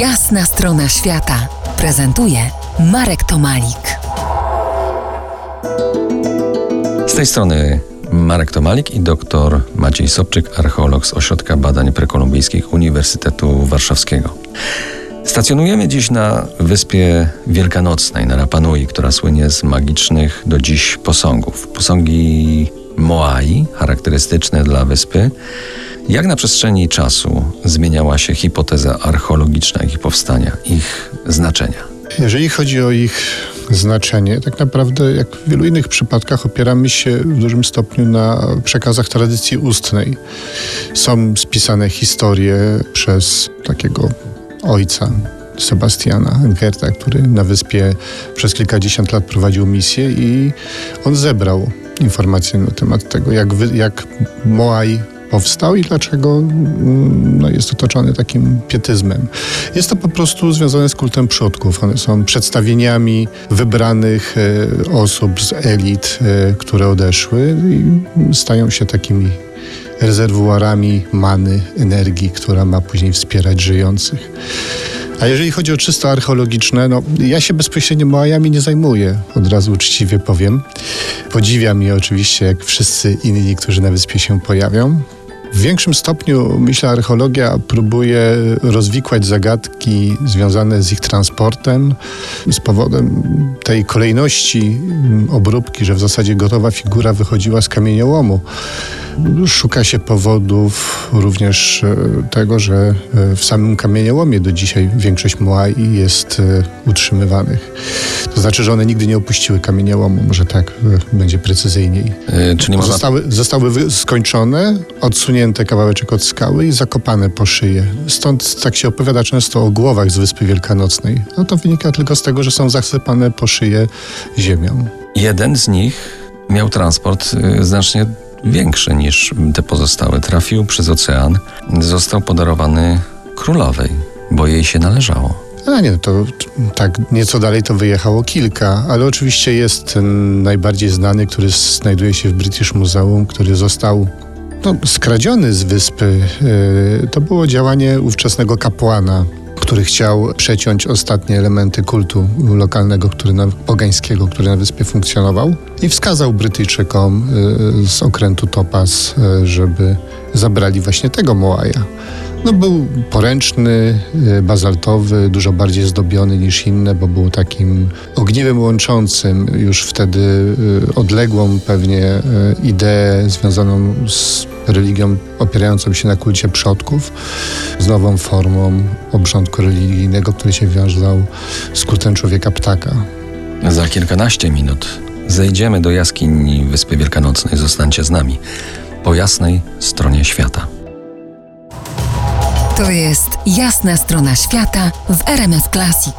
Jasna strona świata prezentuje Marek Tomalik. Z tej strony Marek Tomalik i dr Maciej Sobczyk, archeolog z Ośrodka Badań Prekolumbijskich Uniwersytetu Warszawskiego. Stacjonujemy dziś na wyspie Wielkanocnej, na Rapanui, która słynie z magicznych do dziś posągów. Posągi Moai, charakterystyczne dla wyspy. Jak na przestrzeni czasu zmieniała się hipoteza archeologiczna ich powstania, ich znaczenia? Jeżeli chodzi o ich znaczenie, tak naprawdę, jak w wielu innych przypadkach, opieramy się w dużym stopniu na przekazach tradycji ustnej. Są spisane historie przez takiego ojca Sebastiana Gerta, który na wyspie przez kilkadziesiąt lat prowadził misję i on zebrał informacje na temat tego, jak, jak Moai powstał i dlaczego mm, no, jest otoczony takim pietyzmem. Jest to po prostu związane z kultem przodków. One są przedstawieniami wybranych e, osób z elit, e, które odeszły i stają się takimi rezerwuarami many, energii, która ma później wspierać żyjących. A jeżeli chodzi o czysto archeologiczne, no ja się bezpośrednio Moajami nie zajmuję, od razu uczciwie powiem. Podziwiam je oczywiście, jak wszyscy inni, którzy na wyspie się pojawią. W większym stopniu, myślę, archeologia próbuje rozwikłać zagadki związane z ich transportem, z powodem tej kolejności obróbki, że w zasadzie gotowa figura wychodziła z kamieniołomu. Szuka się powodów również e, tego, że e, w samym kamieniołomie do dzisiaj większość Moai jest e, utrzymywanych. To znaczy, że one nigdy nie opuściły kamieniołomu, może tak będzie precyzyjniej. Yy, czyli można... zostały, zostały skończone, odsunięte kawałeczek od skały i zakopane po szyję. Stąd tak się opowiada często o głowach z Wyspy Wielkanocnej. No to wynika tylko z tego, że są zasypane po szyję ziemią. Jeden z nich miał transport znacznie większy niż te pozostałe. Trafił przez ocean, został podarowany królowej, bo jej się należało. A nie, to tak nieco dalej to wyjechało kilka, ale oczywiście jest ten najbardziej znany, który znajduje się w British Museum, który został no, skradziony z wyspy. Yy, to było działanie ówczesnego kapłana który chciał przeciąć ostatnie elementy kultu lokalnego, który na, pogańskiego, który na wyspie funkcjonował i wskazał Brytyjczykom y, z okrętu Topaz, y, żeby zabrali właśnie tego Moaja. No był poręczny, y, bazaltowy, dużo bardziej zdobiony niż inne, bo był takim ogniwem łączącym już wtedy y, odległą pewnie y, ideę związaną z religią opierającą się na kulcie przodków, z nową formą obrządku religijnego, który się wiązał z kultem człowieka ptaka. Za kilkanaście minut zejdziemy do jaskini Wyspy Wielkanocnej. Zostańcie z nami po jasnej stronie świata. To jest jasna strona świata w RMS Classic.